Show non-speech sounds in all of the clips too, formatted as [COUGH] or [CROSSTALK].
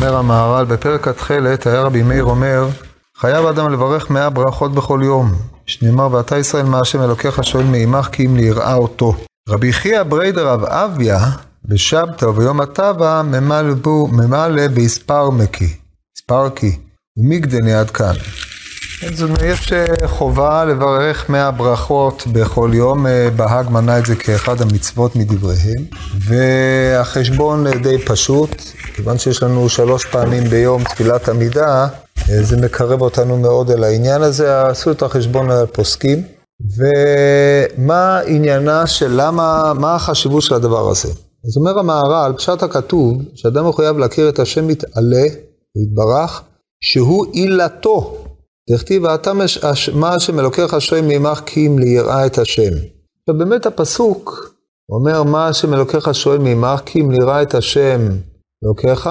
אומר המהר"ל בפרק התכלת, היה רבי מאיר אומר, חייב אדם לברך מאה ברכות בכל יום, שנאמר ואתה ישראל מה השם אלוקיך שואל מעמך כי אם ליראה אותו. רבי חייא בריידר רב אביה בשבתא וביום הטבע ממלא באספרמקי, ספרקי, ומגדני עד כאן. זאת אומרת, יש אה, חובה לברך מאה ברכות בכל יום, אה, בהאג מנה את זה כאחד המצוות מדבריהם, והחשבון די פשוט, כיוון שיש לנו שלוש פעמים ביום תפילת עמידה, אה, זה מקרב אותנו מאוד אל העניין הזה, עשו את החשבון על פוסקים. ומה עניינה של למה, מה החשיבות של הדבר הזה? אז אומר המהר"ל, פשט הכתוב, שאדם מחויב להכיר את השם מתעלה, יתברך, שהוא עילתו. דכתיב, ואתה מה השם אלוקיך שואל מעמך כי אם ליראה את השם. עכשיו באמת הפסוק אומר, מה השם אלוקיך שואל מעמך כי אם ליראה את השם אלוקיך,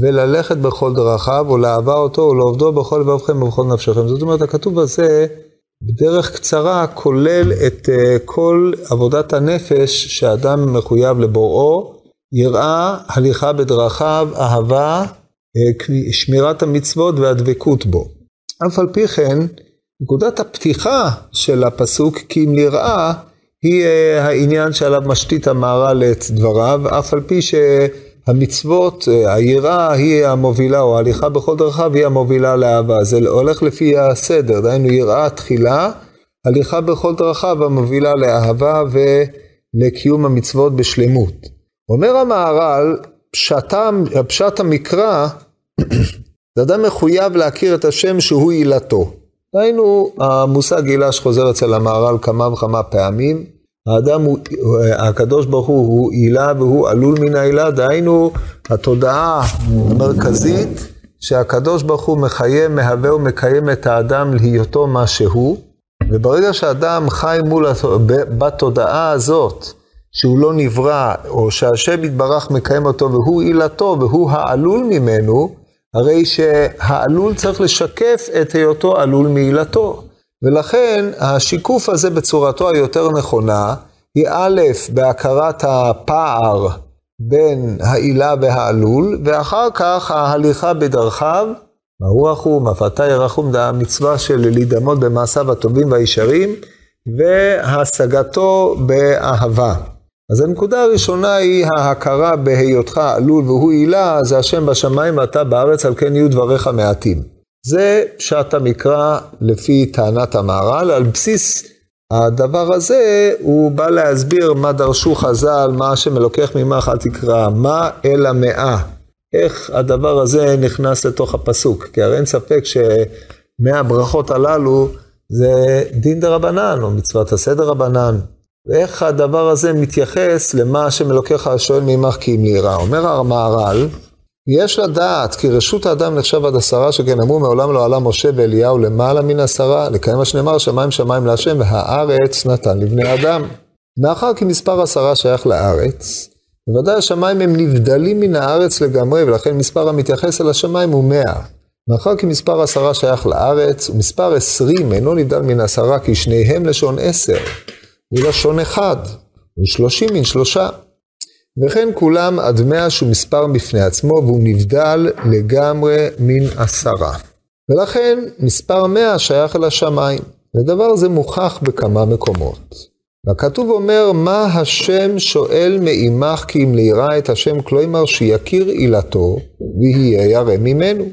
וללכת בכל דרכיו, ולאהבה אותו, ולעובדו בכל לבבכם ובכל נפשכם. זאת אומרת, הכתוב הזה, בדרך קצרה, כולל את uh, כל עבודת הנפש שאדם מחויב לבוראו, יראה, הליכה בדרכיו, אהבה, uh, שמירת המצוות והדבקות בו. אף על פי כן, נקודת הפתיחה של הפסוק, כי אם נראה, היא uh, העניין שעליו משתית המהר"ל את דבריו, אף על פי שהמצוות, uh, היראה היא המובילה, או ההליכה בכל דרכיו היא המובילה לאהבה. זה הולך לפי הסדר, דהיינו יראה תחילה, הליכה בכל דרכיו המובילה לאהבה ולקיום המצוות בשלמות. אומר המהר"ל, פשט המקרא, זה אדם מחויב להכיר את השם שהוא עילתו. דהיינו, המושג עילה שחוזר אצל המהר"ל כמה וכמה פעמים, האדם הוא, הקדוש ברוך הוא הוא עילה והוא עלול מן העילה, דהיינו התודעה המרכזית שהקדוש ברוך הוא מחיה, מהווה ומקיים את האדם להיותו מה שהוא, וברגע שאדם חי מול, בתודעה הזאת, שהוא לא נברא, או שהשם יתברך מקיים אותו והוא עילתו והוא העלול ממנו, הרי שהעלול צריך לשקף את היותו עלול מעילתו. ולכן השיקוף הזה בצורתו היותר נכונה, היא א', בהכרת הפער בין העילה והעלול, ואחר כך ההליכה בדרכיו, מהו רחום, אף אתה ירחום, זה המצווה של להידמות במעשיו הטובים והישרים, והשגתו באהבה. אז הנקודה הראשונה היא ההכרה בהיותך עלול והוא עילה, זה השם בשמיים ואתה בארץ, על כן יהיו דבריך מעטים. זה פשט המקרא לפי טענת המהר"ל, על בסיס הדבר הזה הוא בא להסביר מה דרשו חז"ל, מה השם אלוקח ממך אל תקרא, מה אל המאה. איך הדבר הזה נכנס לתוך הפסוק, כי הרי אין ספק שמאה הברכות הללו זה דין דה רבנן, או מצוות הסדר רבנן. ואיך הדבר הזה מתייחס למה השם אלוקיך שואל מעמך כי אם ליראה. אומר המהר"ל, יש לדעת כי רשות האדם נחשב עד עשרה, שכן אמרו מעולם לא עלה משה ואליהו למעלה מן עשרה, לקיים מה שנאמר שמיים שמיים להשם והארץ נתן לבני אדם. מאחר כי מספר עשרה שייך לארץ, בוודאי השמיים הם נבדלים מן הארץ לגמרי, ולכן מספר המתייחס אל השמיים הוא מאה. מאחר כי מספר עשרה שייך לארץ, ומספר עשרים אינו נבדל מן עשרה, כי שניהם לשון עשר. הוא לשון אחד, ושלושים מן שלושה. וכן כולם עד מאה שהוא מספר בפני עצמו, והוא נבדל לגמרי מן עשרה. ולכן מספר מאה שייך אל השמיים. ודבר זה מוכח בכמה מקומות. והכתוב אומר, מה השם שואל מעמך כי אם לירא את השם, כלומר שיכיר עילתו, ויהיה ירא ממנו.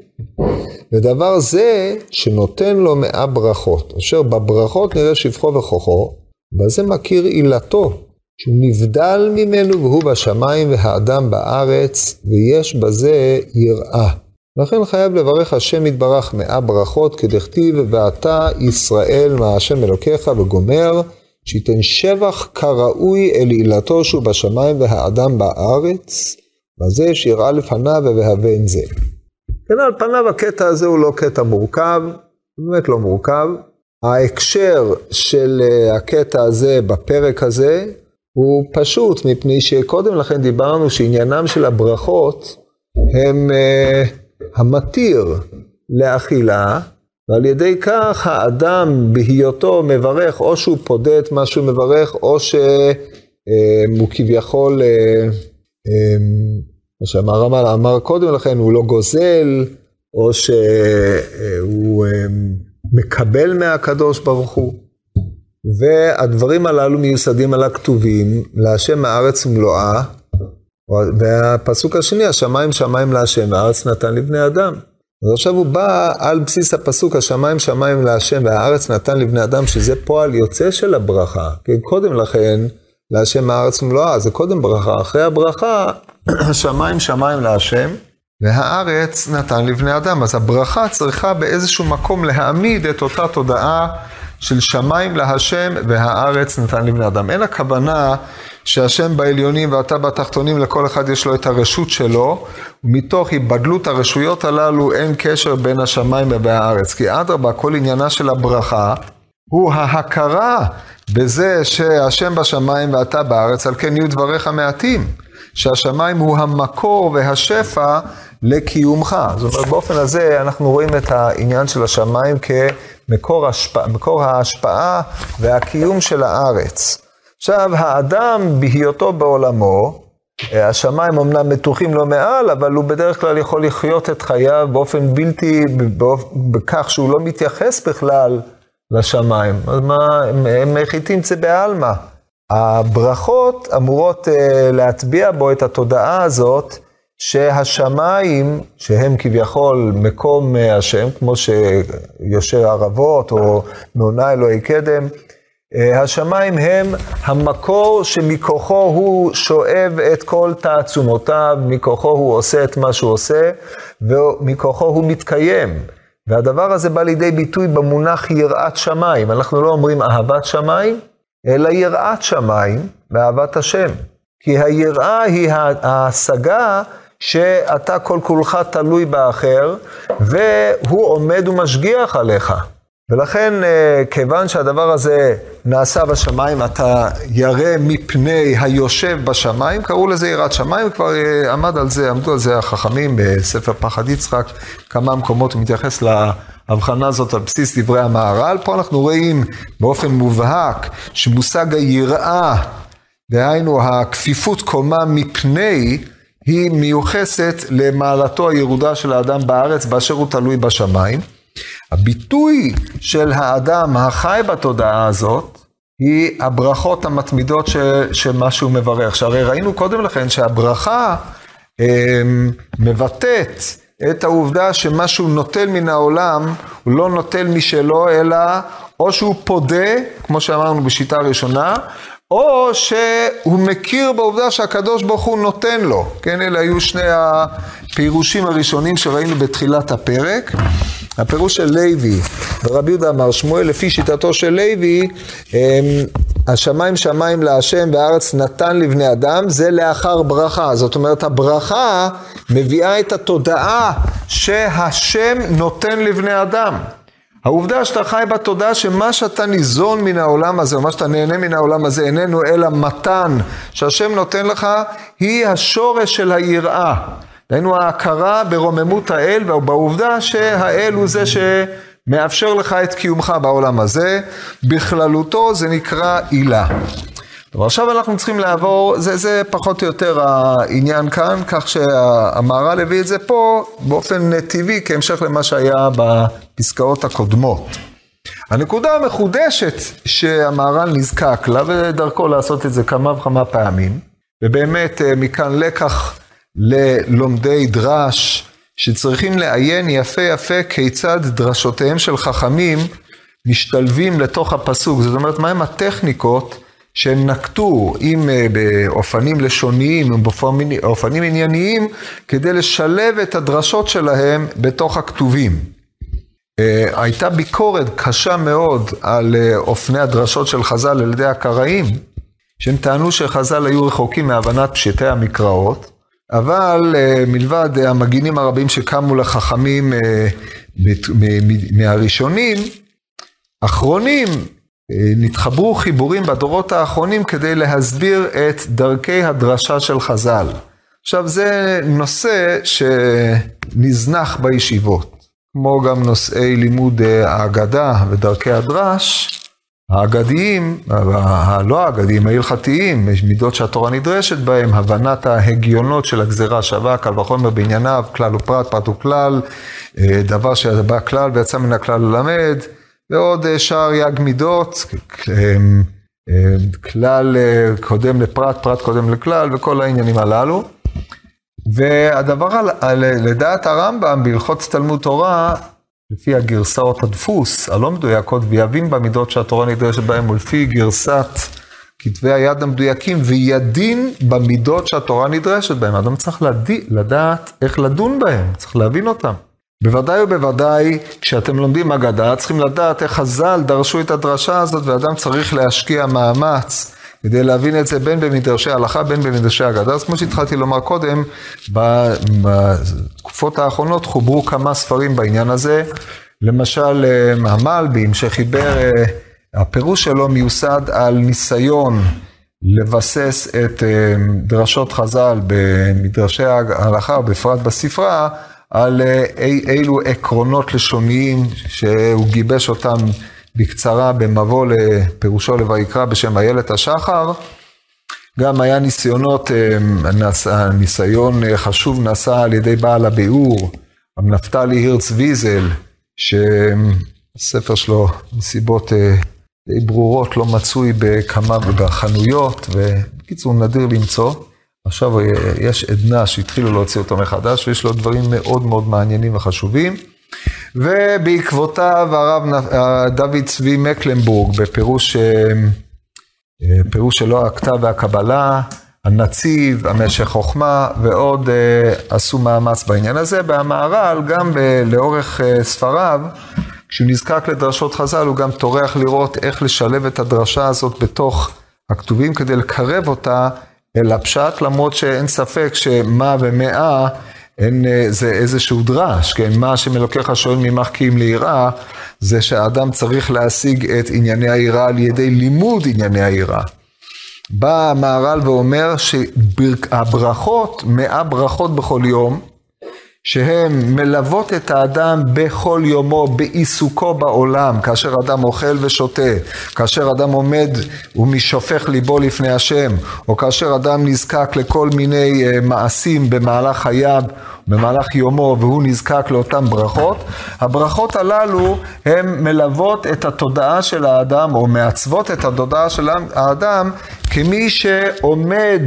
ודבר זה שנותן לו מאה ברכות, אשר בברכות נראה שבחו וכוחו, בזה מכיר עילתו, שהוא נבדל ממנו והוא בשמיים והאדם בארץ, ויש בזה יראה. לכן חייב לברך השם יתברך מאה ברכות, כדכתיב, ואתה ישראל מה השם אלוקיך, וגומר, שייתן שבח כראוי אל עילתו שהוא בשמיים והאדם בארץ, בזה שיראה לפניו ובהבן זה. כן, על פניו הקטע הזה הוא לא קטע מורכב, באמת לא מורכב. ההקשר של אה, הקטע הזה בפרק הזה הוא פשוט, מפני שקודם לכן דיברנו שעניינם של הברכות הם uh, המתיר לאכילה, ועל ידי כך האדם בהיותו מברך, או שהוא פודה את מה שהוא מברך, או שהוא uh, כביכול uh, מה שהמהר"ל אמר קודם לכן, הוא לא גוזל, או שהוא אה, מקבל מהקדוש ברוך הוא. והדברים הללו מיוסדים על הכתובים, להשם הארץ ומלואה, והפסוק השני, השמיים שמיים להשם, והארץ נתן לבני אדם. אז עכשיו הוא בא על בסיס הפסוק, השמיים שמיים להשם, והארץ נתן לבני אדם, שזה פועל יוצא של הברכה. כי קודם לכן, להשם הארץ ומלואה, זה קודם ברכה. אחרי הברכה, [CLEARS THROAT] השמיים שמיים להשם, והארץ נתן לבני אדם. אז הברכה צריכה באיזשהו מקום להעמיד את אותה תודעה של שמיים להשם והארץ נתן לבני אדם. אין הכוונה שהשם בעליונים ואתה בתחתונים, לכל אחד יש לו את הרשות שלו, ומתוך היבדלות הרשויות הללו אין קשר בין השמיים והארץ. כי אדרבה, כל עניינה של הברכה הוא ההכרה בזה שהשם בשמיים ואתה בארץ, על כן יהיו דבריך מעטים. שהשמיים הוא המקור והשפע לקיומך. זאת אומרת, באופן הזה אנחנו רואים את העניין של השמיים כמקור השפע, ההשפעה והקיום של הארץ. עכשיו, האדם בהיותו בעולמו, השמיים אמנם מתוחים לא מעל, אבל הוא בדרך כלל יכול לחיות את חייו באופן בלתי, בכך שהוא לא מתייחס בכלל לשמיים. אז מה, הם מחיתים זה בעלמא. הברכות אמורות uh, להטביע בו את התודעה הזאת שהשמיים, שהם כביכול מקום uh, השם, כמו שיושר ערבות או מעונה אלוהי קדם, uh, השמיים הם המקור שמכוחו הוא שואב את כל תעצומותיו, מכוחו הוא עושה את מה שהוא עושה, ומכוחו הוא מתקיים. והדבר הזה בא לידי ביטוי במונח יראת שמיים. אנחנו לא אומרים אהבת שמיים, אלא יראת שמיים ואהבת השם. כי היראה היא ההשגה שאתה כל כולך תלוי באחר, והוא עומד ומשגיח עליך. ולכן, אה, כיוון שהדבר הזה נעשה בשמיים, אתה ירא מפני היושב בשמיים, קראו לזה יראת שמיים, וכבר אה, עמד על זה, עמדו על זה החכמים בספר פחד יצחק, כמה מקומות הוא מתייחס להבחנה הזאת על בסיס דברי המהר"ל. פה אנחנו רואים באופן מובהק שמושג היראה, דהיינו הכפיפות קומה מפני, היא מיוחסת למעלתו הירודה של האדם בארץ באשר הוא תלוי בשמיים. הביטוי של האדם החי בתודעה הזאת היא הברכות המתמידות ש, שמה שהוא מברך. שהרי ראינו קודם לכן שהברכה אה, מבטאת את העובדה שמה שהוא נוטל מן העולם, הוא לא נוטל משלו, אלא או שהוא פודה, כמו שאמרנו בשיטה הראשונה, או שהוא מכיר בעובדה שהקדוש ברוך הוא נותן לו. כן, אלה היו שני הפירושים הראשונים שראינו בתחילת הפרק. הפירוש של לוי, ורבי יהודה אמר, שמואל לפי שיטתו של לוי, השמיים שמיים להשם והארץ נתן לבני אדם, זה לאחר ברכה. זאת אומרת, הברכה מביאה את התודעה שהשם נותן לבני אדם. העובדה שאתה חי בתודעה שמה שאתה ניזון מן העולם הזה, או מה שאתה נהנה מן העולם הזה, איננו אלא מתן שהשם נותן לך, היא השורש של היראה. דהיינו ההכרה ברוממות האל ובעובדה שהאל הוא זה שמאפשר לך את קיומך בעולם הזה. בכללותו זה נקרא עילה. טוב, עכשיו אנחנו צריכים לעבור, זה, זה פחות או יותר העניין כאן, כך שהמהר"ל הביא את זה פה באופן טבעי כהמשך למה שהיה בפסקאות הקודמות. הנקודה המחודשת שהמהר"ל נזקק לה, ודרכו לעשות את זה כמה וכמה פעמים, ובאמת אה, מכאן לקח ללומדי דרש, שצריכים לעיין יפה יפה כיצד דרשותיהם של חכמים משתלבים לתוך הפסוק. זאת אומרת, מהם הטכניקות שהם נקטו, אם אה, באופנים לשוניים, אם באופנים ענייניים, כדי לשלב את הדרשות שלהם בתוך הכתובים. אה, הייתה ביקורת קשה מאוד על אה, אופני הדרשות של חז"ל על ידי הקראים, שהם טענו שחז"ל היו רחוקים מהבנת פשיטי המקראות, אבל מלבד המגינים הרבים שקמו לחכמים מהראשונים, אחרונים נתחברו חיבורים בדורות האחרונים כדי להסביר את דרכי הדרשה של חז"ל. עכשיו זה נושא שנזנח בישיבות, כמו גם נושאי לימוד ההגדה ודרכי הדרש, האגדיים, הלא האגדיים, ההלכתיים, מידות שהתורה נדרשת בהם, הבנת ההגיונות של הגזירה שווה, קל וחומר בענייניו, כלל ופרט, פרט ופלל, אה, דבר שבא כלל ויצא מן הכלל ללמד, ועוד אה, שאר יג מידות, אה, כלל קודם לפרט, פרט קודם לכלל, וכל העניינים הללו. והדבר לדעת הרמב"ם בהלכות תלמוד תורה, לפי הגרסאות הדפוס, הלא מדויקות, ויבין במידות שהתורה נדרשת בהן, ולפי גרסת כתבי היד המדויקים, וידין במידות שהתורה נדרשת בהן. אדם צריך לדע, לדעת איך לדון בהן, צריך להבין אותן. בוודאי ובוודאי, כשאתם לומדים אגדה, צריכים לדעת איך חז"ל דרשו את הדרשה הזאת, ואדם צריך להשקיע מאמץ כדי להבין את זה בין במדרשי ההלכה, בין במדרשי אגדה. אז כמו שהתחלתי לומר קודם, בתקופות האחרונות חוברו כמה ספרים בעניין הזה. למשל, אה, המלבים שחיבר, אה, הפירוש שלו מיוסד על ניסיון לבסס את אה, דרשות חז"ל במדרשי ההלכה, בפרט בספרה, על אילו עקרונות לשוניים שהוא גיבש אותם בקצרה במבוא לפירושו לויקרא בשם איילת השחר. גם היה ניסיונות, אה, ניסיון אה, חשוב נעשה על ידי בעל הביאור, נפתלי הירץ ויזל, שהספר שלו מסיבות אה, די ברורות לא מצוי בכמה בחנויות, ובקיצור נדיר למצוא. עכשיו יש עדנה שהתחילו להוציא אותו מחדש, ויש לו דברים מאוד מאוד מעניינים וחשובים. ובעקבותיו הרב דוד צבי מקלנבורג בפירוש אה, אה, פירוש שלו הכתב והקבלה, הנציב, המשך חוכמה ועוד אה, עשו מאמץ בעניין הזה. והמהר"ל גם לאורך ספריו, כשהוא נזקק לדרשות חז"ל, הוא גם טורח לראות איך לשלב את הדרשה הזאת בתוך הכתובים כדי לקרב אותה אל הפשט, למרות שאין ספק שמה ומאה אין, אה, זה איזשהו דרש, כן? מה שמלוקח שואל ממך כי אם ליראה, זה שהאדם צריך להשיג את ענייני היראה על ידי לימוד ענייני היראה. בא המהר"ל ואומר שהברכות, מאה ברכות בכל יום, שהן מלוות את האדם בכל יומו, בעיסוקו בעולם, כאשר אדם אוכל ושותה, כאשר אדם עומד ומשופך ליבו לפני השם, או כאשר אדם נזקק לכל מיני אה, מעשים במהלך חייו, במהלך יומו, והוא נזקק לאותן ברכות, הברכות הללו הן מלוות את התודעה של האדם, או מעצבות את התודעה של האדם, כמי שעומד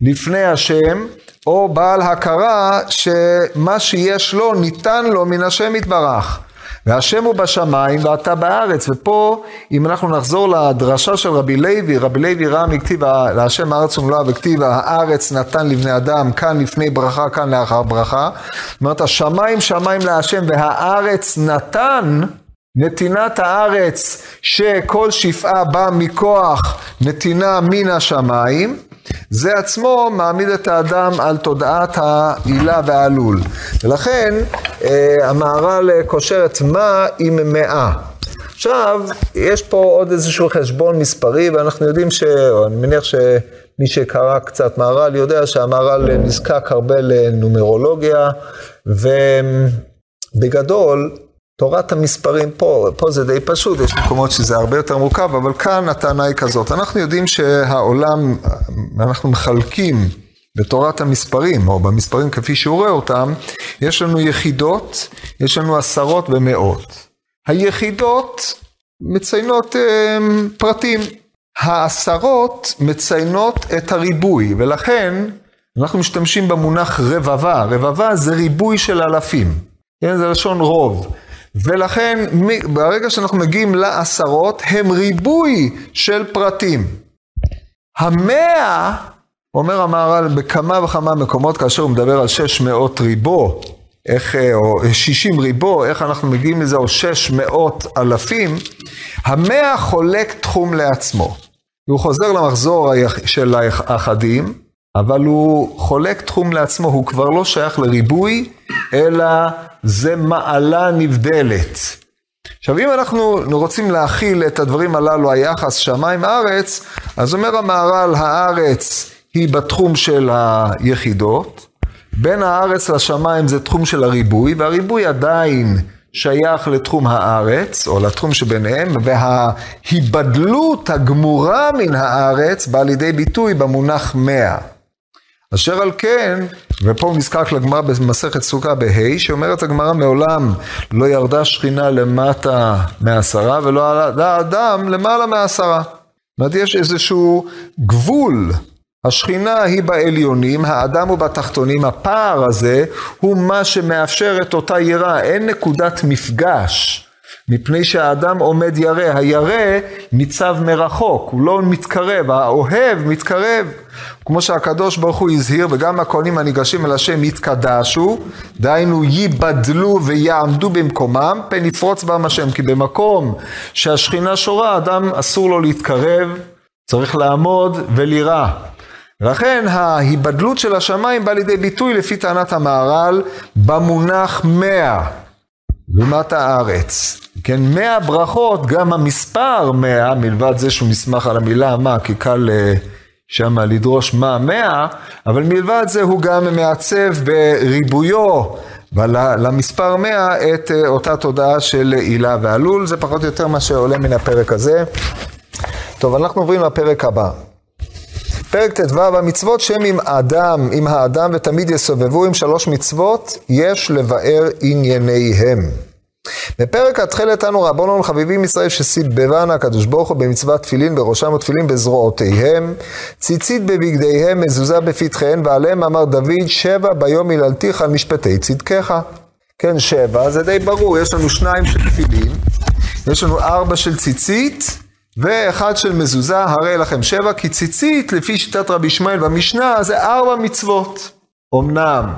לפני השם, או בעל הכרה שמה שיש לו ניתן לו מן השם יתברך. והשם הוא בשמיים ואתה בארץ. ופה, אם אנחנו נחזור לדרשה של רבי לוי, רבי לוי ראה מכתיב להשם הארץ ומלואה וכתיב הארץ נתן לבני אדם, כאן לפני ברכה, כאן לאחר ברכה. זאת אומרת, השמיים שמיים להשם והארץ נתן, נתינת הארץ שכל שפעה באה מכוח נתינה מן השמיים. זה עצמו מעמיד את האדם על תודעת העילה והעלול. ולכן אה, המהר"ל קושר את מה עם מאה. עכשיו, יש פה עוד איזשהו חשבון מספרי, ואנחנו יודעים ש... או אני מניח שמי שקרא קצת מהר"ל יודע שהמהר"ל נזקק הרבה לנומרולוגיה, ובגדול, תורת המספרים פה, פה זה די פשוט, יש מקומות שזה הרבה יותר מורכב, אבל כאן הטענה היא כזאת. אנחנו יודעים שהעולם, אנחנו מחלקים בתורת המספרים, או במספרים כפי שהוא רואה אותם, יש לנו יחידות, יש לנו עשרות ומאות. היחידות מציינות אה, פרטים, העשרות מציינות את הריבוי, ולכן אנחנו משתמשים במונח רבבה. רבבה זה ריבוי של אלפים, כן? זה לשון רוב. ולכן ברגע שאנחנו מגיעים לעשרות, הם ריבוי של פרטים. המאה, אומר המהר"ל בכמה וכמה מקומות, כאשר הוא מדבר על 600 ריבו, איך, או 60 ריבו, איך אנחנו מגיעים לזה, או 600 אלפים, המאה חולק תחום לעצמו. הוא חוזר למחזור של האחדים, אבל הוא חולק תחום לעצמו, הוא כבר לא שייך לריבוי, אלא זה מעלה נבדלת. עכשיו, אם אנחנו רוצים להכיל את הדברים הללו, היחס שמיים-ארץ, אז אומר המהר"ל, הארץ היא בתחום של היחידות, בין הארץ לשמיים זה תחום של הריבוי, והריבוי עדיין שייך לתחום הארץ, או לתחום שביניהם, וההיבדלות הגמורה מן הארץ באה לידי ביטוי במונח מאה. אשר על כן, ופה הוא נזקק לגמרא במסכת סוכה בה', שאומרת הגמרא מעולם לא ירדה שכינה למטה מעשרה ולא עלה אדם למעלה מעשרה. זאת אומרת, יש איזשהו גבול. השכינה היא בעליונים, האדם הוא בתחתונים, הפער הזה הוא מה שמאפשר את אותה יראה, אין נקודת מפגש. מפני שהאדם עומד ירא, הירא ניצב מרחוק, הוא לא מתקרב, האוהב מתקרב. כמו שהקדוש ברוך הוא הזהיר, וגם הכהנים הניגשים אל השם יתקדשו, דהיינו ייבדלו ויעמדו במקומם, פן יפרוץ בם השם, כי במקום שהשכינה שורה, אדם אסור לו להתקרב, צריך לעמוד ולירא. לכן ההיבדלות של השמיים באה לידי ביטוי לפי טענת המהר"ל במונח מאה. לעומת הארץ. כן, מאה ברכות, גם המספר מאה, מלבד זה שהוא נסמך על המילה מה, כי קל אה, שם לדרוש מה מאה, אבל מלבד זה הוא גם מעצב בריבויו למספר מאה את אה, אותה תודעה של הילה ועלול, זה פחות או יותר מה שעולה מן הפרק הזה. טוב, אנחנו עוברים לפרק הבא. פרק ט"ו, המצוות שהם עם האדם, עם האדם ותמיד יסובבו עם שלוש מצוות, יש לבאר ענייניהם. בפרק התחלת אנו רבונון חביבים ישראל שסיבבנה הקדוש ברוך הוא במצוות תפילין בראשם ותפילין בזרועותיהם, ציצית בבגדיהם, מזוזה בפתחיהם, ועליהם אמר דוד, שבע ביום היללתיך על משפטי צדקך. כן, שבע, זה די ברור, יש לנו שניים של תפילין, יש לנו ארבע של ציצית, ואחד של מזוזה, הרי לכם שבע, כי ציצית, לפי שיטת רבי ישמעאל במשנה, זה ארבע מצוות. אמנם,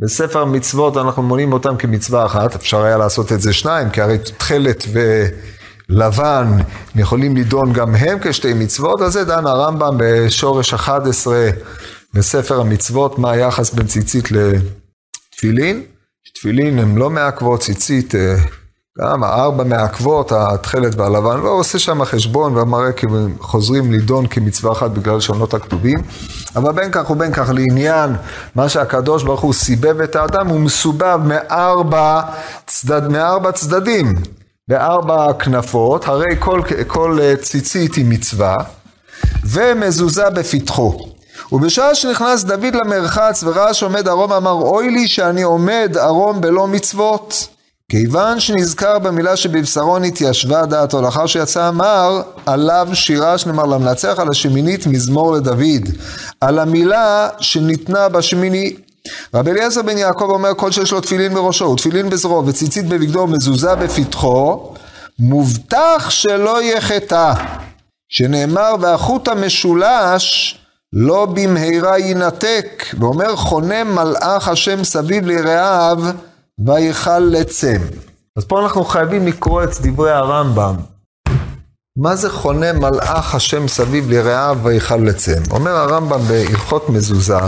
בספר מצוות אנחנו מונים אותם כמצווה אחת, אפשר היה לעשות את זה שניים, כי הרי תכלת ולבן יכולים לדון גם הם כשתי מצוות, אז זה דן הרמב"ם בשורש 11 בספר המצוות, מה היחס בין ציצית לתפילין. תפילין הם לא מעכבות, ציצית אה, גם הארבע מעכבות, התכלת והלבן, והוא עושה שם חשבון ומראה כי חוזרים לידון כמצווה אחת בגלל שונות הכתובים. אבל בין כך ובין כך לעניין מה שהקדוש ברוך הוא סיבב את האדם, הוא מסובב מארבע, צדד, מארבע צדדים, בארבע כנפות, הרי כל, כל ציצית היא מצווה, ומזוזה בפתחו. ובשעה שנכנס דוד למרחץ וראה שעומד ערום אמר אוי לי שאני עומד ערום בלא מצוות כיוון שנזכר במילה שבבשרו נתיישבה דעתו, לאחר שיצא אמר עליו שירה שנאמר למנצח על השמינית מזמור לדוד, על המילה שניתנה בשמיני. רבי אליעזר בן יעקב אומר כל שיש לו תפילין בראשו ותפילין בזרועו וציצית בבגדו ומזוזה בפתחו, מובטח שלא יחטא, שנאמר והחוט המשולש לא במהרה יינתק, ואומר חונה מלאך השם סביב ליראיו ויכל לצם. אז פה אנחנו חייבים לקרוא את דברי הרמב"ם. מה זה חונה מלאך השם סביב ליראיו ויכל לצם? אומר הרמב"ם בהלכות מזוזה,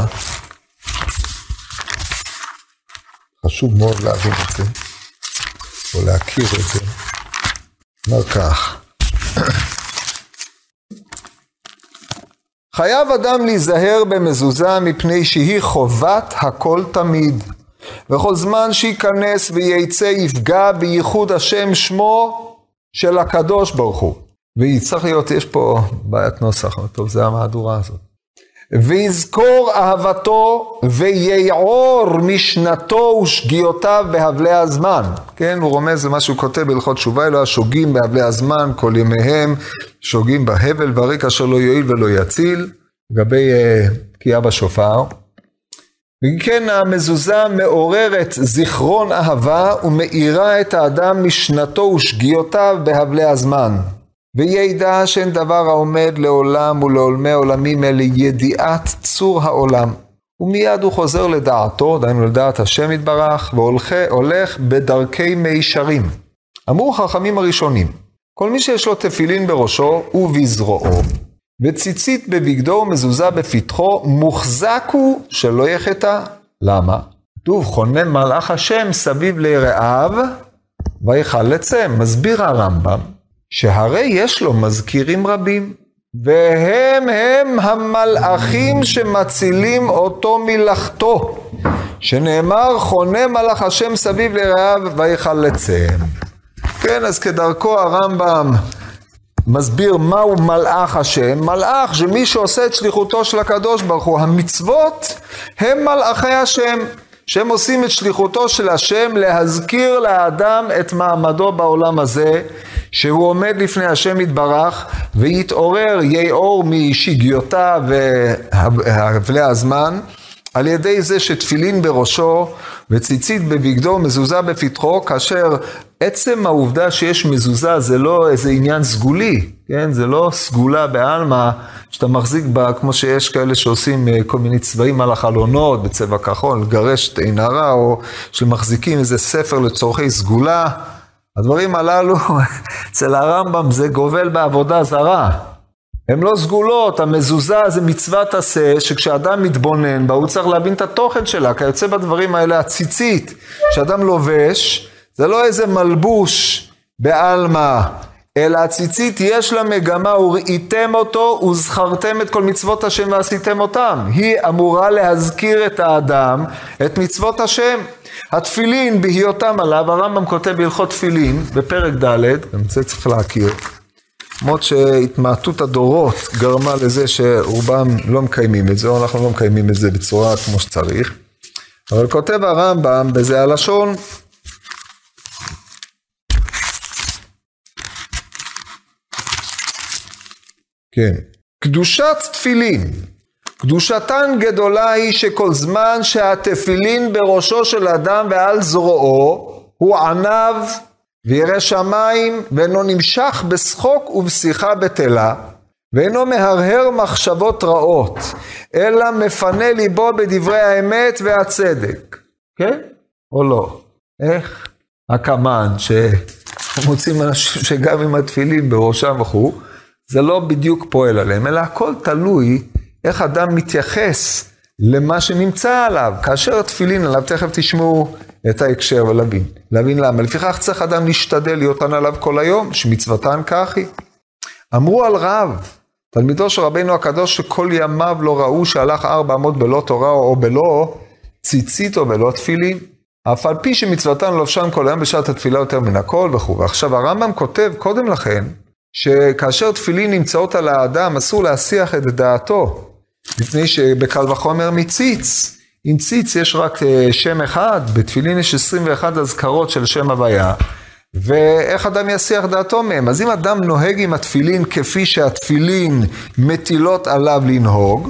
חשוב מאוד להבין את זה, או להכיר את זה. אומר כך, חייב אדם להיזהר במזוזה מפני שהיא חובת הכל תמיד. וכל זמן שייכנס וייצא יפגע בייחוד השם שמו של הקדוש ברוך הוא. ויצטרך להיות, יש פה בעיית נוסח, אבל טוב, זה המהדורה הזאת. ויזכור אהבתו ויעור משנתו ושגיאותיו בהבלי הזמן. כן, הוא רומז למה שהוא כותב בהלכות תשובה, אלו השוגים בהבלי הזמן, כל ימיהם שוגים בהבל וריק אשר לא יועיל ולא יציל, לגבי uh, בשופר. וכן המזוזה מעוררת זיכרון אהבה ומאירה את האדם משנתו ושגיאותיו בהבלי הזמן. וידע שאין דבר העומד לעולם ולעולמי עולמים אלה ידיעת צור העולם. ומיד הוא חוזר לדעתו, דהיינו לדעת השם יתברך, והולך בדרכי מישרים. אמרו חכמים הראשונים, כל מי שיש לו תפילין בראשו ובזרועו, וציצית בבגדו ומזוזה בפתחו, מוחזק הוא שלא יחטא. למה? כתוב, חונן מלאך השם סביב ליראיו, ויכל לצם. מסביר הרמב"ם, שהרי יש לו מזכירים רבים, והם הם המלאכים שמצילים אותו מלאכתו, שנאמר חונה מלאך השם סביב לרעיו ויכל לצם. כן, אז כדרכו הרמב"ם מסביר מהו מלאך השם. מלאך שמי שעושה את שליחותו של הקדוש ברוך הוא. המצוות הם מלאכי השם. שהם עושים את שליחותו של השם להזכיר לאדם את מעמדו בעולם הזה, שהוא עומד לפני השם יתברך, ויתעורר יאור משגיותיו והבלי הזמן, על ידי זה שתפילין בראשו וציצית בבגדו, מזוזה בפתחו, כאשר עצם העובדה שיש מזוזה זה לא איזה עניין סגולי, כן? זה לא סגולה בעלמא שאתה מחזיק בה, כמו שיש כאלה שעושים אה, כל מיני צבעים על החלונות בצבע כחול, לגרש את עין הרע, או שמחזיקים איזה ספר לצורכי סגולה. הדברים הללו, [LAUGHS] אצל הרמב"ם זה גובל בעבודה זרה. הן לא סגולות, המזוזה זה מצוות עשה, שכשאדם מתבונן בה, הוא צריך להבין את התוכן שלה, כיוצא בדברים האלה הציצית, שאדם לובש, זה לא איזה מלבוש בעלמא, אלא הציצית יש לה מגמה, וראיתם אותו וזכרתם את כל מצוות השם ועשיתם אותם. היא אמורה להזכיר את האדם, את מצוות השם. התפילין בהיותם עליו, הרמב"ם כותב בהלכות תפילין, בפרק ד', גם זה צריך להכיר. למרות שהתמעטות הדורות גרמה לזה שרובם לא מקיימים את זה, או אנחנו לא מקיימים את זה בצורה כמו שצריך. אבל כותב הרמב"ם בזה הלשון, כן. קדושת תפילין. קדושתן גדולה היא שכל זמן שהתפילין בראשו של אדם ועל זרועו, הוא עניו וירא שמיים, ואינו נמשך בשחוק ובשיחה בטלה, ואינו מהרהר מחשבות רעות, אלא מפנה ליבו בדברי האמת והצדק. כן? או לא? איך? הקמן, שמוצאים אנשים שגם עם התפילין בראשם וכו', זה לא בדיוק פועל עליהם, אלא הכל תלוי איך אדם מתייחס למה שנמצא עליו. כאשר התפילין עליו, תכף תשמעו את ההקשר ולהבין. להבין למה. לפיכך צריך אדם להשתדל להיות עליו כל היום, שמצוותן כך היא. אמרו על רב, תלמידו של רבינו הקדוש, שכל ימיו לא ראו שהלך ארבע אמות בלא תורה או בלא ציצית או בלא תפילין. אף על פי שמצוותן לובשן כל היום בשעת התפילה יותר מן הכל וכו'. ועכשיו הרמב"ם כותב קודם לכן, שכאשר תפילין נמצאות על האדם, אסור להסיח את דעתו, מפני שבקל וחומר מציץ. עם ציץ יש רק אה, שם אחד, בתפילין יש 21 אזכרות של שם הוויה, ואיך אדם יסיח דעתו מהם? אז אם אדם נוהג עם התפילין כפי שהתפילין מטילות עליו לנהוג,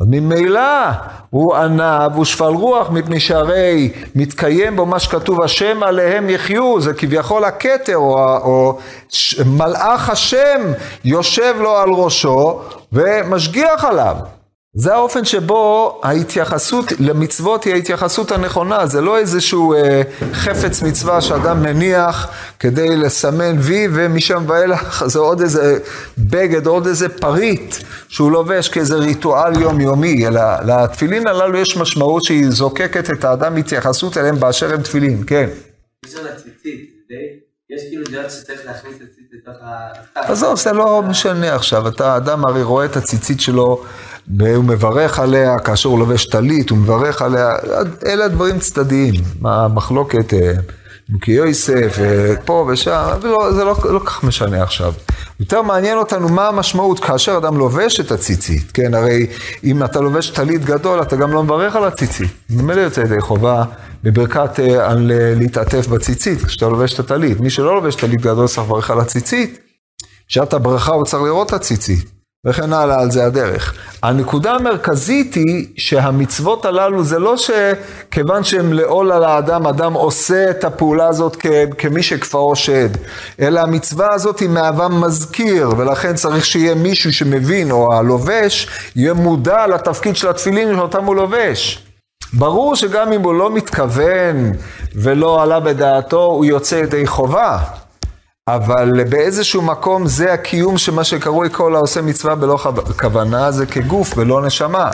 אז ממילא הוא ענב ושפל רוח, מפני שהרי מתקיים בו מה שכתוב, השם עליהם יחיו, זה כביכול הכתר, או, או מלאך השם יושב לו על ראשו ומשגיח עליו. זה האופן שבו ההתייחסות למצוות היא ההתייחסות הנכונה, זה לא איזשהו אה, חפץ מצווה שאדם מניח כדי לסמן וי ומשם ואילך. [LAUGHS] זה עוד איזה בגד, עוד איזה פריט שהוא לובש כאיזה ריטואל יומיומי, אלא לתפילין הללו יש משמעות שהיא זוקקת את האדם התייחסות אליהם באשר הם תפילין, כן. יש כאילו דעות שצריך להכניס את הציצית לתוך ה... עזוב, זה לא משנה עכשיו, אתה אדם הרי רואה את הציצית שלו והוא מברך עליה, כאשר הוא לובש טלית, הוא מברך עליה, אלה הדברים צדדיים, המחלוקת, אה, מוקי יוסף, אה, פה ושם, ולא, זה לא, כל לא כך משנה עכשיו. יותר מעניין אותנו מה המשמעות כאשר אדם לובש את הציצית, כן, הרי אם אתה לובש טלית גדול, אתה גם לא מברך על הציצית. ממילא יוצא ידי חובה בברכת אה, על להתעטף בציצית, כשאתה לובש את הטלית. מי שלא לובש טלית גדול צריך לברך על הציצית, שעת הברכה הוא צריך לראות את הציצית. וכן הלאה, על זה הדרך. הנקודה המרכזית היא שהמצוות הללו זה לא שכיוון שהם לעול על האדם, אדם עושה את הפעולה הזאת כ- כמי שכפאו שד, אלא המצווה הזאת היא מהווה מזכיר, ולכן צריך שיהיה מישהו שמבין, או הלובש, יהיה מודע לתפקיד של התפילין שאותם הוא לובש. ברור שגם אם הוא לא מתכוון ולא עלה בדעתו, הוא יוצא ידי חובה. אבל באיזשהו מקום זה הקיום שמה שקרוי כל העושה מצווה בלא כוונה, זה כגוף ולא נשמה.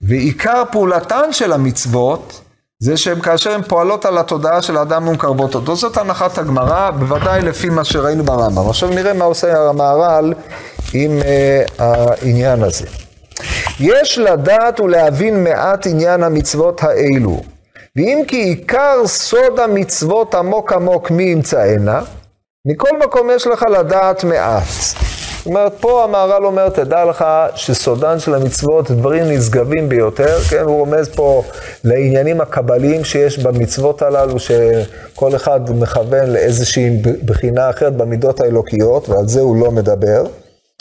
ועיקר פעולתן של המצוות, זה שהן כאשר הן פועלות על התודעה של האדם ומקרבות אותו. זאת הנחת הגמרא, בוודאי לפי מה שראינו ברמב"ם. עכשיו נראה מה עושה המהר"ל עם אה, העניין הזה. יש לדעת ולהבין מעט עניין המצוות האלו. ואם כי עיקר סוד המצוות עמוק עמוק מי ימצאנה, מכל מקום יש לך לדעת מעט. זאת אומרת, פה המהר"ל אומר, תדע לך שסודן של המצוות דברים נשגבים ביותר, כן? הוא רומז פה לעניינים הקבליים שיש במצוות הללו, שכל אחד מכוון לאיזושהי בחינה אחרת במידות האלוקיות, ועל זה הוא לא מדבר.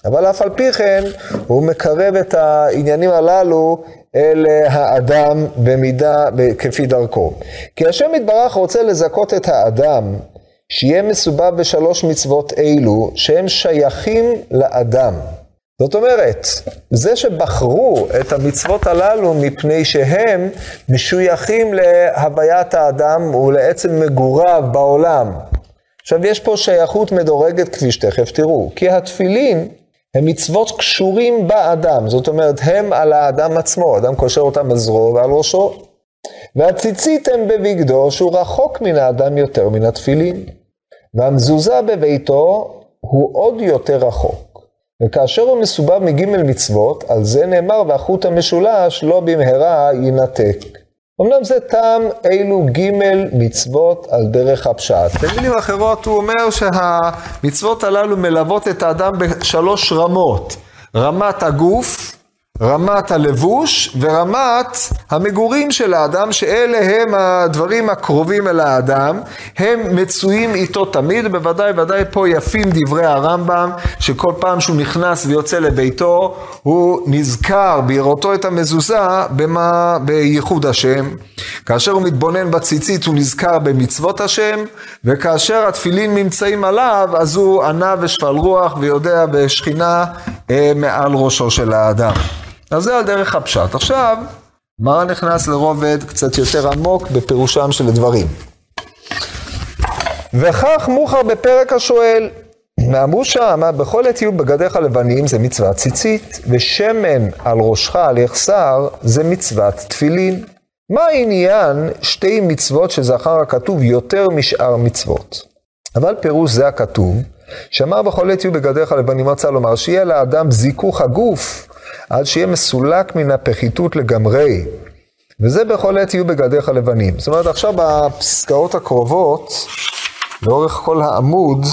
אבל אף על פי כן, הוא מקרב את העניינים הללו אל האדם במידה, כפי דרכו. כי השם יתברך רוצה לזכות את האדם שיהיה מסובב בשלוש מצוות אלו, שהם שייכים לאדם. זאת אומרת, זה שבחרו את המצוות הללו מפני שהם משויכים להוויית האדם ולעצם מגוריו בעולם. עכשיו, יש פה שייכות מדורגת כפי שתכף תראו, כי התפילין הם מצוות קשורים באדם, זאת אומרת, הם על האדם עצמו, אדם קושר אותם על זרועו ועל ראשו. והציצית הם בבגדו, שהוא רחוק מן האדם יותר מן התפילין. והמזוזה בביתו הוא עוד יותר רחוק. וכאשר הוא מסובב מגימל מצוות, על זה נאמר, והחוט המשולש לא במהרה יינתק. אמנם זה טעם אילו גימל מצוות על דרך הפשט. במילים אחרות הוא אומר שהמצוות הללו מלוות את האדם בשלוש רמות. רמת הגוף, רמת הלבוש ורמת המגורים של האדם, שאלה הם הדברים הקרובים אל האדם, הם מצויים איתו תמיד, בוודאי ודאי פה יפים דברי הרמב"ם, שכל פעם שהוא נכנס ויוצא לביתו, הוא נזכר בראותו את המזוזה במה, בייחוד השם. כאשר הוא מתבונן בציצית הוא נזכר במצוות השם, וכאשר התפילין נמצאים עליו, אז הוא ענה ושפל רוח ויודע בשכינה אה, מעל ראשו של האדם. אז זה על דרך הפשט. עכשיו, מה נכנס לרובד קצת יותר עמוק בפירושם של הדברים. וכך מוכר בפרק השואל, ואמרו שמה, בכל עת יהיו בגדיך לבנים זה מצוות ציצית, ושמן על ראשך על יחסר זה מצוות תפילין. מה העניין שתי מצוות שזכר הכתוב יותר משאר מצוות? אבל פירוש זה הכתוב, שאמר בכל עת יהיו בגדיך לבנים, רצה לומר שיהיה לאדם זיכוך הגוף, עד שיהיה מסולק מן הפחיתות לגמרי. וזה בכל עת יהיו בגדיך לבנים. זאת אומרת, עכשיו בפסקאות הקרובות, לאורך כל העמוד,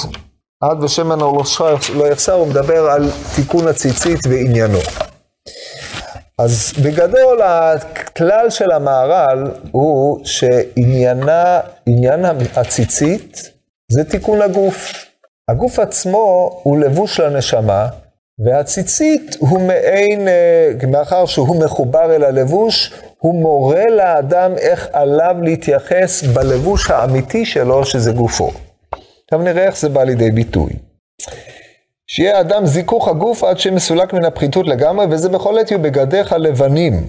עד ושמן על ראשך לא יחסר, הוא מדבר על תיקון הציצית ועניינו. אז בגדול, הכלל של המהר"ל הוא שעניין הציצית זה תיקון הגוף. הגוף עצמו הוא לבוש לנשמה, והציצית הוא מעין, אה, מאחר שהוא מחובר אל הלבוש, הוא מורה לאדם איך עליו להתייחס בלבוש האמיתי שלו, שזה גופו. עכשיו נראה איך זה בא לידי ביטוי. שיהיה אדם זיכוך הגוף עד שמסולק מן הפחיתות לגמרי, וזה בכל עת יהיו בגדיך לבנים.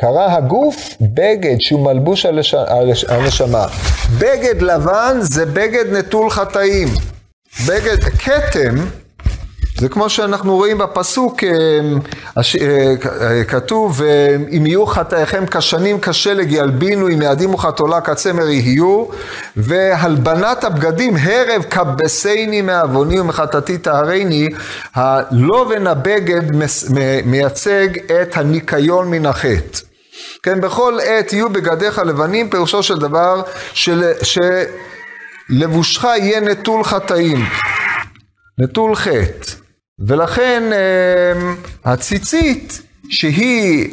קרא הגוף בגד שהוא מלבוש על הנשמה. בגד לבן זה בגד נטול חטאים. בגד, כתם זה כמו שאנחנו רואים בפסוק, אה, אה, כתוב, אה, אם יהיו חטאיכם כשנים כשלג ילבינו, אם יעדימו חתולה כצמר יהיו, והלבנת הבגדים, הרב כבסני מעווני ומחטאתי טהרני, הלובן הבגד מייצג את הניקיון מן החטא. כן, בכל עת יהיו בגדיך לבנים, פירושו של דבר של, שלבושך יהיה נטול חטאים, נטול חטא. ולכן אמ, הציצית, שהיא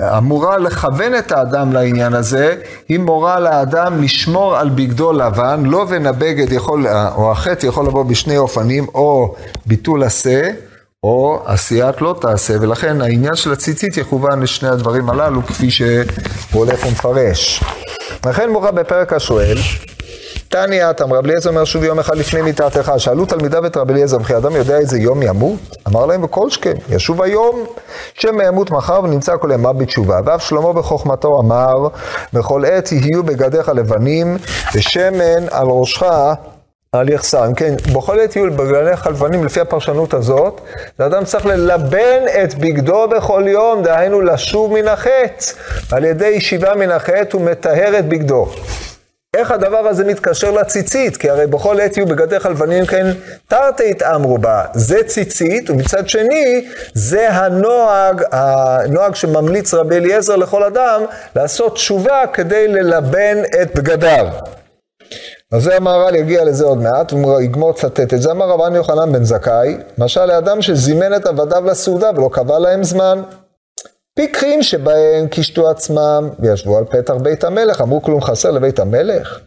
אמורה לכוון את האדם לעניין הזה, היא מורה לאדם לשמור על בגדו לבן, לא הבגד יכול, או החטא יכול לבוא בשני אופנים, או ביטול עשה, או עשיית לא תעשה, ולכן העניין של הציצית יכוון לשני הדברים הללו, כפי שהוא הולך ומפרש. לכן מורה בפרק השואל, תניא אתם, רב אליעזר אומר שוב יום אחד לפני מיתתך, שאלו תלמידיו את רב אליעזר, וכי אדם יודע איזה יום ימות? אמר להם וכל שכן, ישוב היום, שמא ימות מחר ונמצא כל ימיו בתשובה. ואף שלמה בחוכמתו אמר, בכל עת יהיו בגדיך לבנים, ושמן על ראשך על יחסר. אם כן, בכל עת יהיו בגדיך לבנים, לפי הפרשנות הזאת, האדם צריך ללבן את בגדו בכל יום, דהיינו לשוב מן החטא. על ידי ישיבה מן החטא הוא מטהר את בגדו. איך הדבר הזה מתקשר לציצית? כי הרי בכל עת יהיו בגדיך לבנים כן תרתי התאמרו בה. זה ציצית, ומצד שני, זה הנוהג, הנוהג שממליץ רבי אליעזר לכל אדם, לעשות תשובה כדי ללבן את בגדיו. אז זה המהר"ל יגיע לזה עוד מעט, הוא יגמור לצטט את זה. אמר רבן יוחנן בן זכאי, משל לאדם שזימן את עבדיו לסעודה ולא קבע להם זמן. פיקחים שבהם קישטו עצמם וישבו על פתח בית המלך, אמרו כלום חסר לבית המלך.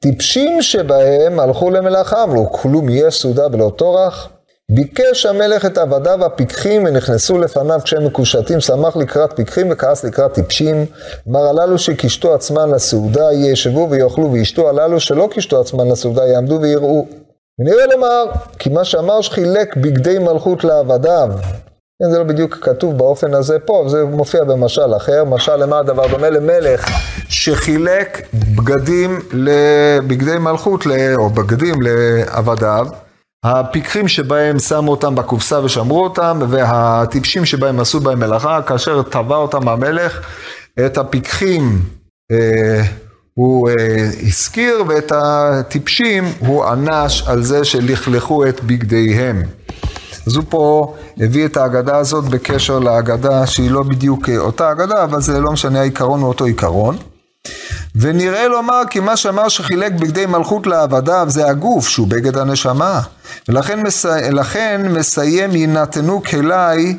טיפשים שבהם הלכו למלאכה, אמרו כלום יהיה סעודה ולא טורח. ביקש המלך את עבדיו הפיקחים ונכנסו לפניו כשהם מקושטים, שמח לקראת פיקחים וכעס לקראת טיפשים. אמר הללו שקישטו עצמן לסעודה ישבו ויאכלו וישתו, הללו שלא קישטו עצמן לסעודה יעמדו ויראו. ונראה לומר, כי מה שאמר שחילק בגדי מלכות לעבדיו, כן, זה לא בדיוק כתוב באופן הזה פה, זה מופיע במשל אחר. משל למה הדבר דומה למלך שחילק בגדים, בגדי מלכות, או בגדים לעבדיו. הפיקחים שבהם שמו אותם בקופסה ושמרו אותם, והטיפשים שבהם עשו בהם מלאכה, כאשר טבע אותם המלך, את הפיקחים אה, הוא אה, הזכיר, ואת הטיפשים הוא ענש על זה שלכלכו את בגדיהם. אז הוא פה הביא את ההגדה הזאת בקשר להגדה שהיא לא בדיוק אותה הגדה, אבל זה לא משנה, העיקרון הוא אותו עיקרון. ונראה לומר כי מה שאמר שחילק בגדי מלכות לעבדיו זה הגוף שהוא בגד הנשמה. ולכן מס... מסיים יינתנו כלי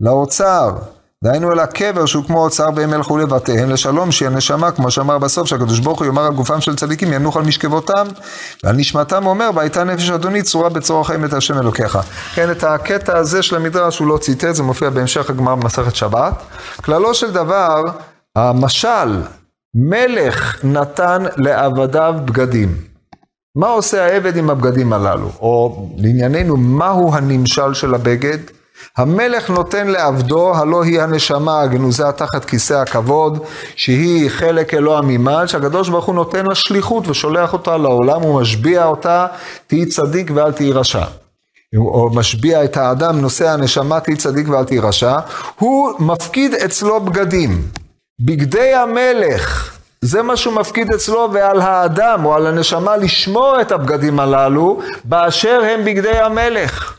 לאוצר. דהיינו אל הקבר שהוא כמו אוצר והם ילכו לבתיהם לשלום שהיא הנשמה כמו שאמר בסוף שהקדוש ברוך הוא יאמר על גופם של צדיקים ינוח על משכבותם ועל נשמתם אומר והייתה נפש אדוני צורה בצורה חיים את השם אלוקיך. כן את הקטע הזה של המדרש הוא לא ציטט זה מופיע בהמשך הגמרא במסכת שבת. כללו של דבר המשל מלך נתן לעבדיו בגדים. מה עושה העבד עם הבגדים הללו? או לענייננו מהו הנמשל של הבגד? המלך נותן לעבדו, הלא היא הנשמה הגנוזה תחת כיסא הכבוד, שהיא חלק אלוה ממעל, שהקדוש ברוך הוא נותן לה שליחות ושולח אותה לעולם ומשביע אותה, תהי צדיק ואל תהי רשע. או משביע את האדם, נושא הנשמה, תהי צדיק ואל תהי רשע, הוא מפקיד אצלו בגדים. בגדי המלך, זה מה שהוא מפקיד אצלו ועל האדם או על הנשמה לשמור את הבגדים הללו באשר הם בגדי המלך.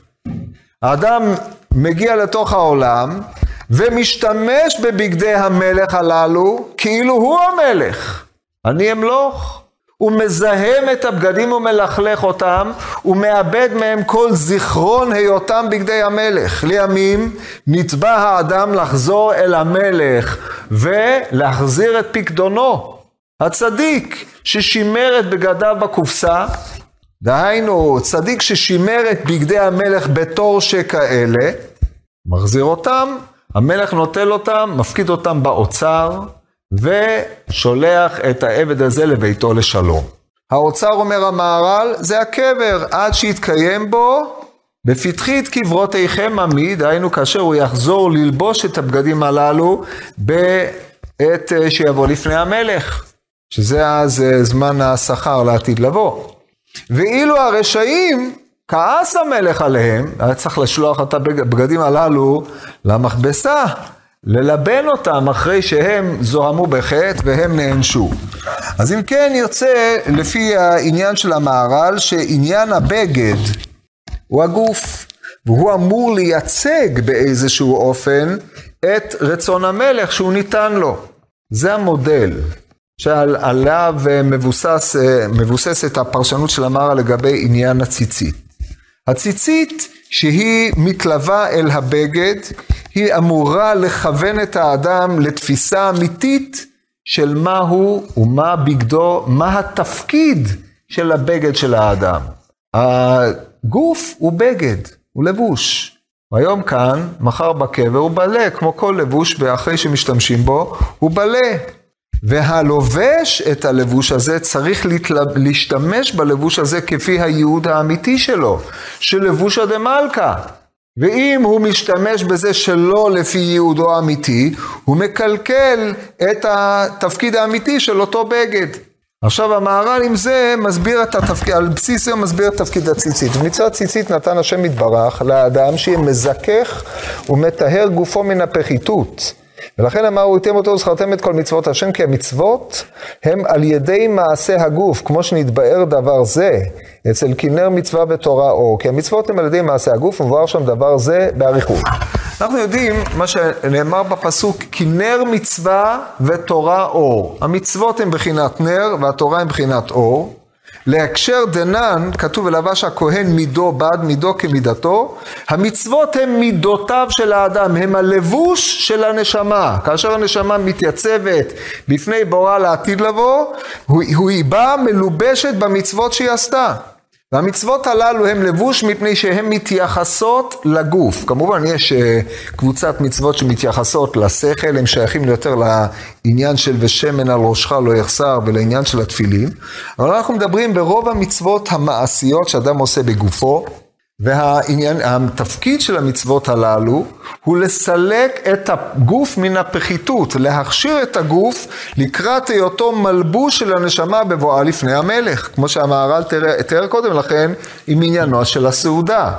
האדם מגיע לתוך העולם ומשתמש בבגדי המלך הללו כאילו הוא המלך. אני אמלוך. הוא מזהם את הבגדים ומלכלך אותם, ומאבד מהם כל זיכרון היותם בגדי המלך. לימים נתבע האדם לחזור אל המלך ולהחזיר את פקדונו. הצדיק ששימר את בגדיו בקופסה, דהיינו צדיק ששימר את בגדי המלך בתור שכאלה, מחזיר אותם, המלך נוטל אותם, מפקיד אותם באוצר, ושולח את העבד הזה לביתו לשלום. האוצר אומר המהר"ל, זה הקבר, עד שיתקיים בו, בפתחית קברותיכם עמיד, היינו כאשר הוא יחזור ללבוש את הבגדים הללו בעת אה, שיבוא לפני המלך, שזה אז זמן השכר לעתיד לבוא. ואילו הרשעים, כעס המלך עליהם, היה צריך לשלוח את הבגדים הללו למכבסה, ללבן אותם אחרי שהם זוהמו בחטא והם נענשו. אז אם כן יוצא לפי העניין של המהר"ל שעניין הבגד הוא הגוף והוא אמור לייצג באיזשהו אופן את רצון המלך שהוא ניתן לו. זה המודל שעליו מבוסס, מבוססת הפרשנות של המהר"ל לגבי עניין הציצית. הציצית שהיא מתלווה אל הבגד, היא אמורה לכוון את האדם לתפיסה אמיתית של מה הוא ומה בגדו, מה התפקיד של הבגד של האדם. הגוף הוא בגד, הוא לבוש. היום כאן, מחר בקבר הוא בלה, כמו כל לבוש, ואחרי שמשתמשים בו, הוא בלה. והלובש את הלבוש הזה צריך להשתמש בלבוש הזה כפי הייעוד האמיתי שלו, של לבושה דמלכה. ואם הוא משתמש בזה שלא לפי ייעודו האמיתי, הוא מקלקל את התפקיד האמיתי של אותו בגד. עכשיו המהר"ל עם זה מסביר את התפקיד, על בסיס זה מסביר את תפקיד הציצית. ומצד ציצית נתן השם יתברך לאדם שיהיה מזכך ומטהר גופו מן הפחיתות. ולכן אמר הוא איתם אותו וזכרתם את כל מצוות השם, כי המצוות הם על ידי מעשה הגוף, כמו שנתבאר דבר זה, אצל כנר מצווה ותורה אור, כי המצוות הם על ידי מעשה הגוף, ומבואר שם דבר זה באריכות. אנחנו יודעים מה שנאמר בפסוק, כנר מצווה ותורה אור. המצוות הן בחינת נר והתורה הן בחינת אור. להקשר דנן, כתוב ולבש הכהן מידו בעד מידו כמידתו, המצוות הן מידותיו של האדם, הם הלבוש של הנשמה. כאשר הנשמה מתייצבת בפני בורא לעתיד לבוא, היא באה מלובשת במצוות שהיא עשתה. והמצוות הללו הם לבוש מפני שהן מתייחסות לגוף. כמובן יש אה, קבוצת מצוות שמתייחסות לשכל, הם שייכים יותר לעניין של ושמן על ראשך לא יחסר ולעניין של התפילין. אבל אנחנו מדברים ברוב המצוות המעשיות שאדם עושה בגופו. והתפקיד של המצוות הללו הוא לסלק את הגוף מן הפחיתות, להכשיר את הגוף לקראת היותו מלבוש של הנשמה בבואה לפני המלך, כמו שהמהר"ל תיאר קודם לכן עם עניינו של הסעודה.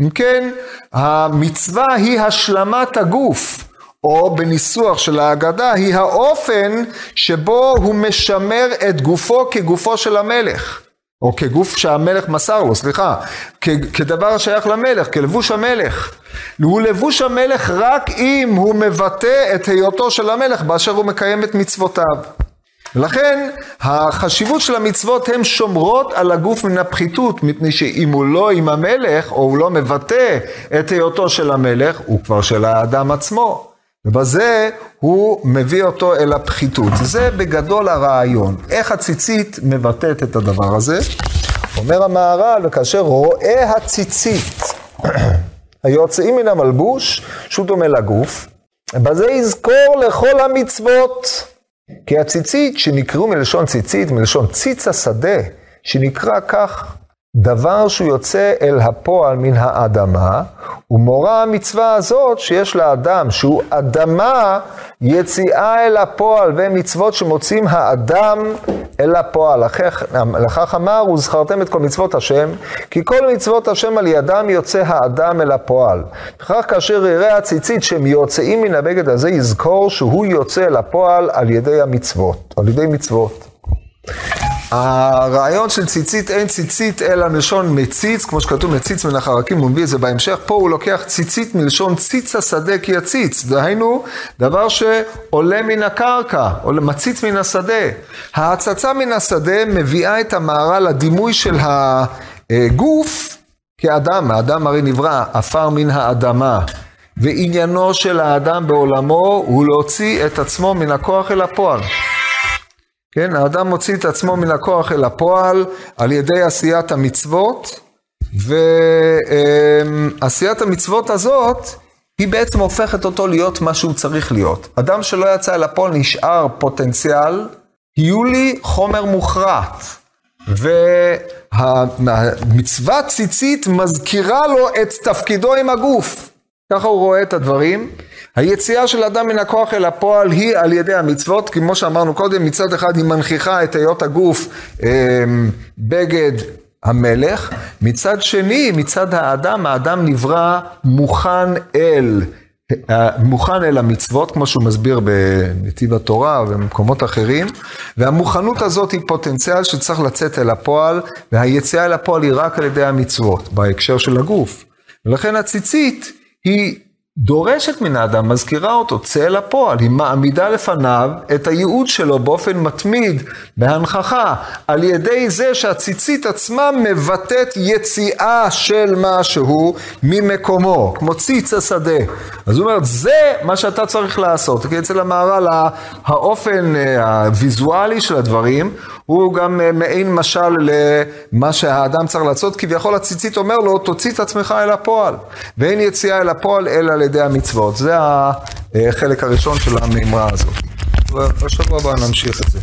אם כן, המצווה היא השלמת הגוף. או בניסוח של ההגדה, היא האופן שבו הוא משמר את גופו כגופו של המלך. או כגוף שהמלך מסר לו, סליחה, כדבר השייך למלך, כלבוש המלך. הוא לבוש המלך רק אם הוא מבטא את היותו של המלך באשר הוא מקיים את מצוותיו. ולכן החשיבות של המצוות הן שומרות על הגוף מן הפחיתות, מפני שאם הוא לא עם המלך, או הוא לא מבטא את היותו של המלך, הוא כבר של האדם עצמו. ובזה הוא מביא אותו אל הפחיתות. זה בגדול הרעיון. איך הציצית מבטאת את הדבר הזה? אומר המהר"ל, וכאשר רואה הציצית [CLEARS THROAT] היוצאים מן המלבוש, שהוא דומה לגוף, בזה יזכור לכל המצוות. כי הציצית, שנקראו מלשון ציצית, מלשון ציץ השדה, שנקרא כך, דבר שהוא יוצא אל הפועל מן האדמה, ומורה המצווה הזאת שיש לאדם, שהוא אדמה, יציאה אל הפועל, ומצוות שמוצאים האדם אל הפועל. לכך, לכך אמר, וזכרתם את כל מצוות השם, כי כל מצוות השם על ידם יוצא האדם אל הפועל. וכך כאשר יראה הציצית שהם יוצאים מן הבגד הזה, יזכור שהוא יוצא אל הפועל על ידי המצוות, על ידי מצוות. הרעיון של ציצית אין ציצית אלא מלשון מציץ, כמו שכתוב מציץ מן החרקים, הוא מביא את זה בהמשך, פה הוא לוקח ציצית מלשון ציץ השדה כי יציץ, דהיינו דבר שעולה מן הקרקע, או מציץ מן השדה. ההצצה מן השדה מביאה את המהר"ל לדימוי של הגוף כאדם, האדם הרי נברא עפר מן האדמה. ועניינו של האדם בעולמו הוא להוציא את עצמו מן הכוח אל הפועל. כן, האדם מוציא את עצמו מן הכוח אל הפועל על ידי עשיית המצוות, ועשיית המצוות הזאת היא בעצם הופכת אותו להיות מה שהוא צריך להיות. אדם שלא יצא אל הפועל נשאר פוטנציאל, יהיו לי חומר מוכרעת. והמצווה ציצית מזכירה לו את תפקידו עם הגוף. ככה הוא רואה את הדברים. היציאה של אדם מן הכוח אל הפועל היא על ידי המצוות, כמו שאמרנו קודם, מצד אחד היא מנכיחה את היות הגוף אה, בגד המלך, מצד שני, מצד האדם, האדם נברא מוכן אל, אה, מוכן אל המצוות, כמו שהוא מסביר בנתיב התורה ובמקומות אחרים, והמוכנות הזאת היא פוטנציאל שצריך לצאת אל הפועל, והיציאה אל הפועל היא רק על ידי המצוות, בהקשר של הגוף. ולכן הציצית היא דורשת מן האדם, מזכירה אותו, צא אל הפועל, היא מעמידה לפניו את הייעוד שלו באופן מתמיד, בהנכחה, על ידי זה שהציצית עצמה מבטאת יציאה של משהו ממקומו, כמו ציץ השדה. אז הוא אומר, זה מה שאתה צריך לעשות. כי אצל המהר"ל האופן אה, הוויזואלי של הדברים, הוא גם אה, מעין משל למה שהאדם צריך לעשות, כביכול הציצית אומר לו, תוציא את עצמך אל הפועל. ואין יציאה אל הפועל אלא על ידי המצוות. זה החלק הראשון של המימרה הזאת. בשבוע הבא נמשיך את זה.